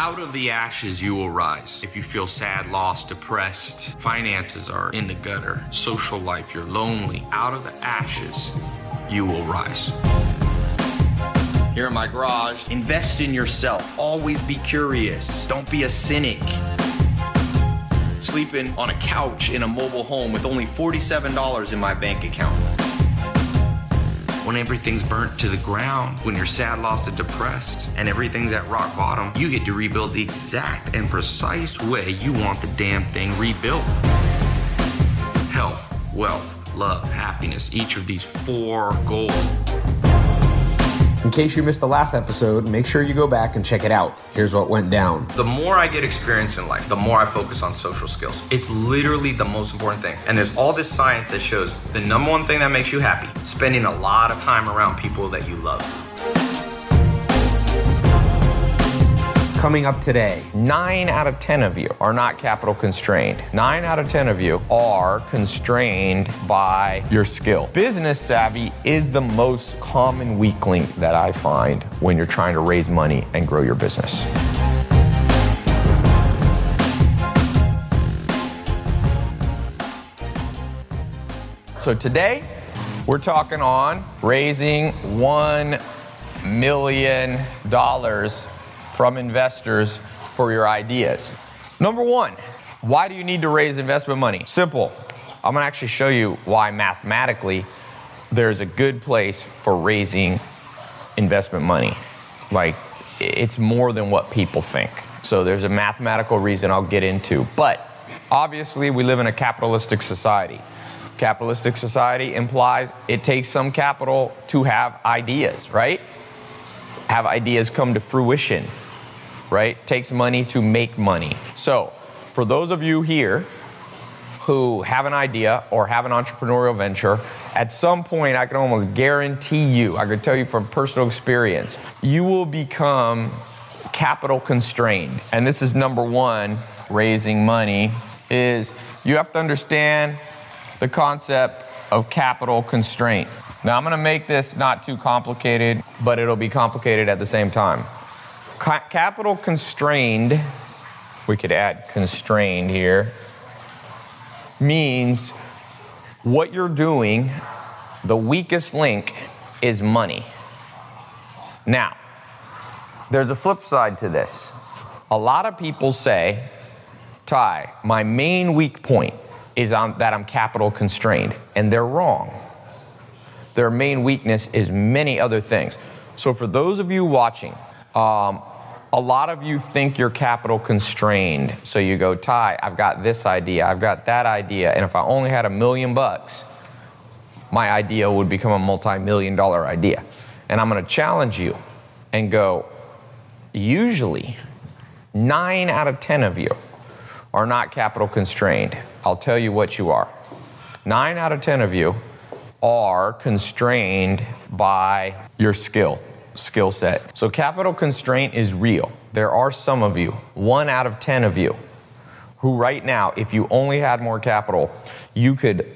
Out of the ashes, you will rise. If you feel sad, lost, depressed, finances are in the gutter, social life, you're lonely, out of the ashes, you will rise. Here in my garage, invest in yourself. Always be curious. Don't be a cynic. Sleeping on a couch in a mobile home with only $47 in my bank account when everything's burnt to the ground, when you're sad, lost, and depressed, and everything's at rock bottom, you get to rebuild the exact and precise way you want the damn thing rebuilt. Health, wealth, love, happiness, each of these four goals. In case you missed the last episode, make sure you go back and check it out. Here's what went down. The more I get experience in life, the more I focus on social skills. It's literally the most important thing. And there's all this science that shows the number one thing that makes you happy, spending a lot of time around people that you love. Coming up today, Nine out of 10 of you are not capital constrained. Nine out of 10 of you are constrained by your skill. Business savvy is the most common weak link that I find when you're trying to raise money and grow your business. So today, we're talking on raising $1 million from investors for your ideas. Number one, why do you need to raise investment money? Simple. I'm gonna actually show you why mathematically there's a good place for raising investment money. Like, it's more than what people think. So there's a mathematical reason I'll get into. But obviously, we live in a capitalistic society. Capitalistic society implies it takes some capital to have ideas, right? Have ideas come to fruition right? Takes money to make money. So, for those of you here who have an idea or have an entrepreneurial venture, at some point, I can almost guarantee you, I can tell you from personal experience, you will become capital constrained. And this is number one, raising money, is you have to understand the concept of capital constraint. Now, I'm gonna make this not too complicated, but it'll be complicated at the same time. Ca- capital constrained, we could add constrained here, means what you're doing, the weakest link is money. Now, there's a flip side to this. A lot of people say, Tai, my main weak point is on, that I'm capital constrained, and they're wrong. Their main weakness is many other things. So, for those of you watching, um, a lot of you think you're capital constrained. So you go, Tai, I've got this idea, I've got that idea, and if I only had a million bucks, my idea would become a multi million dollar idea. And I'm gonna challenge you and go, usually, nine out of 10 of you are not capital constrained. I'll tell you what you are. Nine out of 10 of you are constrained by your skill skill set. So capital constraint is real. There are some of you, one out of 10 of you, who right now, if you only had more capital, you could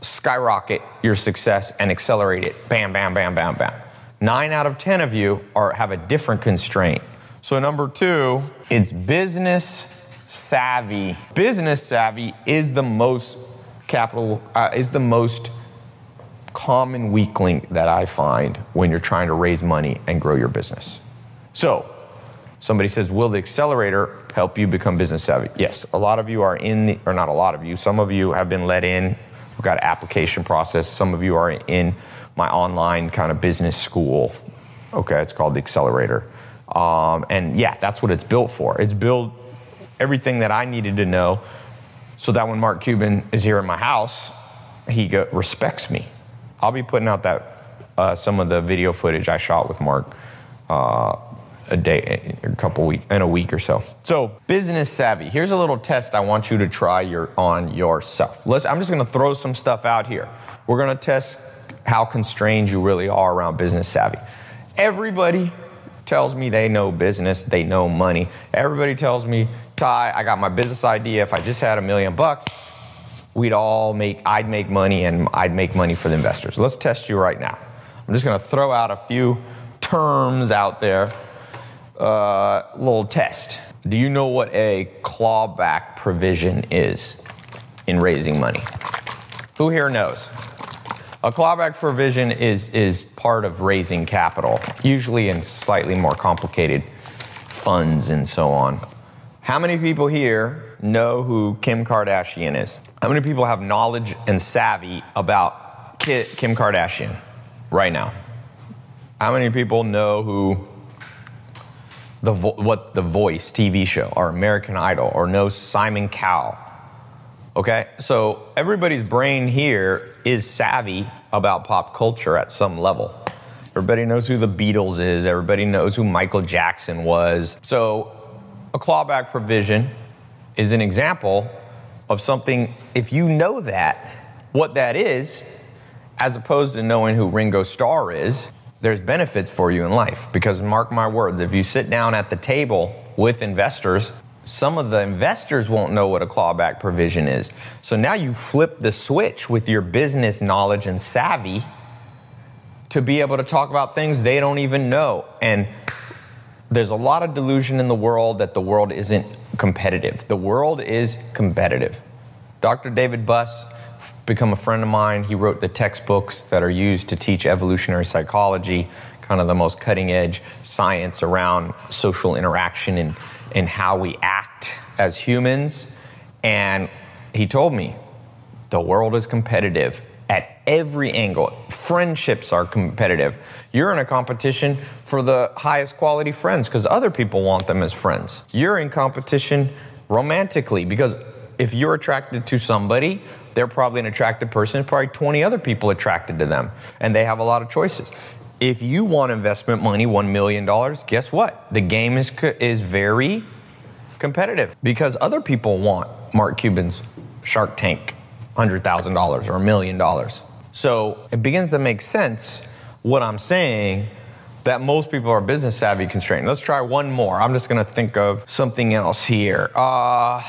skyrocket your success and accelerate it. Bam, bam, bam, bam, bam. Nine out of 10 of you are, have a different constraint. So, number two, it's business savvy. Business savvy is the most capital, uh, is the most common weak link that I find when you're trying to raise money and grow your business. So, somebody says, Will the accelerator help you become business savvy? Yes, a lot of you are in, the, or not a lot of you, some of you have been let in. We've got an application process. Some of you are in my online kind of business school. Okay, it's called the accelerator. Um, and yeah, that's what it's built for. It's built everything that I needed to know so that when Mark Cuban is here in my house, he go, respects me I'll be putting out that uh, some of the video footage I shot with Mark uh, a day, a couple week, in a week or so. So business savvy. Here's a little test I want you to try your on yourself. Let's. I'm just going to throw some stuff out here. We're going to test how constrained you really are around business savvy. Everybody tells me they know business, they know money. Everybody tells me, Tai, I got my business idea. If I just had a million bucks, we'd all make, I'd make money and I'd make money for the investors. Let's test you right now. I'm just gonna throw out a few terms out there, uh, little test. Do you know what a clawback provision is in raising money? Who here knows? A clawback provision is, is part of raising capital, usually in slightly more complicated funds and so on. How many people here know who Kim Kardashian is? How many people have knowledge and savvy about Kim Kardashian right now? How many people know who the vo- what the Voice TV show or American Idol or know Simon Cowell? Okay, so everybody's brain here is savvy about pop culture at some level. Everybody knows who the Beatles is, everybody knows who Michael Jackson was. So, a clawback provision is an example of something, if you know that, what that is, as opposed to knowing who Ringo Starr is, there's benefits for you in life. Because mark my words, if you sit down at the table with investors some of the investors won't know what a clawback provision is. So now you flip the switch with your business knowledge and savvy to be able to talk about things they don't even know. And there's a lot of delusion in the world that the world isn't competitive. The world is competitive. Dr. David Buss become a friend of mine. He wrote the textbooks that are used to teach evolutionary psychology, kind of the most cutting edge science around social interaction and in how we act as humans. And he told me the world is competitive at every angle. Friendships are competitive. You're in a competition for the highest quality friends because other people want them as friends. You're in competition romantically because if you're attracted to somebody, they're probably an attractive person. Probably 20 other people attracted to them, and they have a lot of choices. If you want investment money, $1 million, guess what? The game is, is very competitive because other people want Mark Cuban's Shark Tank $100,000 or a million dollars. So it begins to make sense what I'm saying that most people are business savvy constrained. Let's try one more. I'm just to think of something else here. Uh,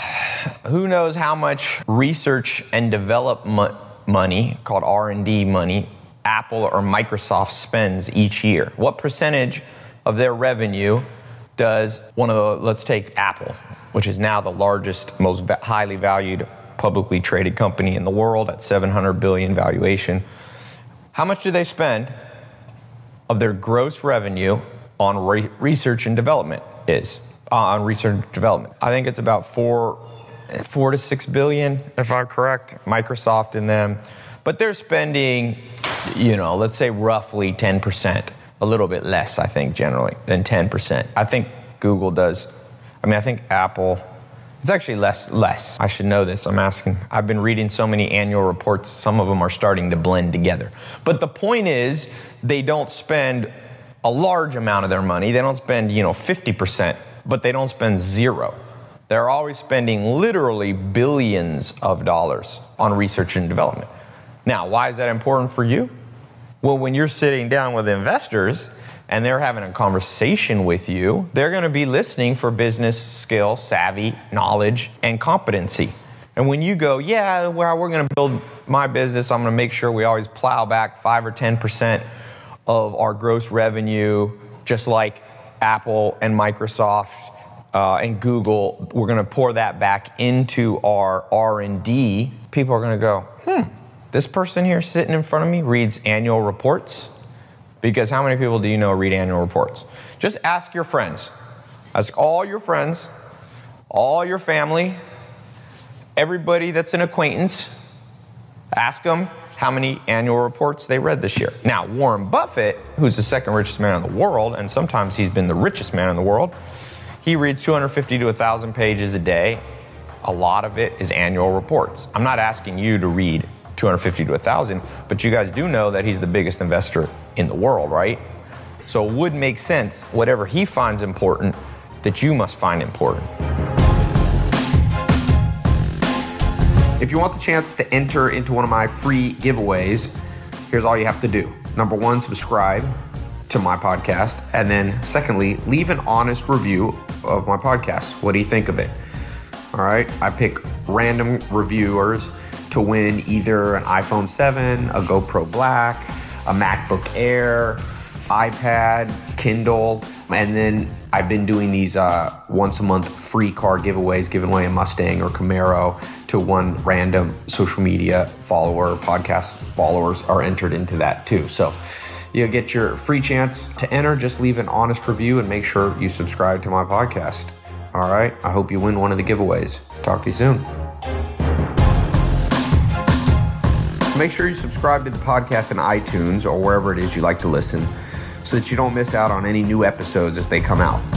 who knows how much research and development money called R&D money Apple or Microsoft spends each year? What percentage of their revenue does one of the, let's take Apple, which is now the largest, most highly valued publicly traded company in the world at 700 billion valuation. How much do they spend of their gross revenue on re- research and development is uh, on research and development? I think it's about four, four to six billion, if I'm correct. Microsoft and them, but they're spending you know, let's say roughly 10%, a little bit less, I think, generally, than 10%. I think Google does. I mean, I think Apple, it's actually less, less. I should know this. I'm asking. I've been reading so many annual reports, some of them are starting to blend together. But the point is, they don't spend a large amount of their money. They don't spend, you know, 50%, but they don't spend zero. They're always spending literally billions of dollars on research and development. Now, why is that important for you? Well, when you're sitting down with investors and they're having a conversation with you, they're going to be listening for business skill, savvy, knowledge, and competency. And when you go, yeah, well, we're going to build my business, I'm going to make sure we always plow back 5 or 10% of our gross revenue, just like Apple and Microsoft uh, and Google, we're going to pour that back into our R&D. People are going to go, hmm, this person here sitting in front of me reads annual reports. Because how many people do you know read annual reports? Just ask your friends. Ask all your friends, all your family, everybody that's an acquaintance. Ask them how many annual reports they read this year. Now, Warren Buffett, who's the second richest man in the world, and sometimes he's been the richest man in the world, he reads 250 to 1,000 pages a day. A lot of it is annual reports. I'm not asking you to read 250 to 1,000. But you guys do know that he's the biggest investor in the world, right? So it would make sense, whatever he finds important, that you must find important. If you want the chance to enter into one of my free giveaways, here's all you have to do. Number one, subscribe to my podcast. And then, secondly, leave an honest review of my podcast. What do you think of it? All right. I pick random reviewers to win either an iPhone 7, a GoPro Black, a MacBook Air, iPad, Kindle, and then I've been doing these uh, once a month free car giveaways, giving away a Mustang or Camaro to one random social media follower, podcast followers are entered into that too. So you'll get your free chance to enter. Just leave an honest review and make sure you subscribe to my podcast. All right. I hope you win one of the giveaways. Talk to you soon. Make sure you subscribe to the podcast in iTunes or wherever it is you like to listen so that you don't miss out on any new episodes as they come out.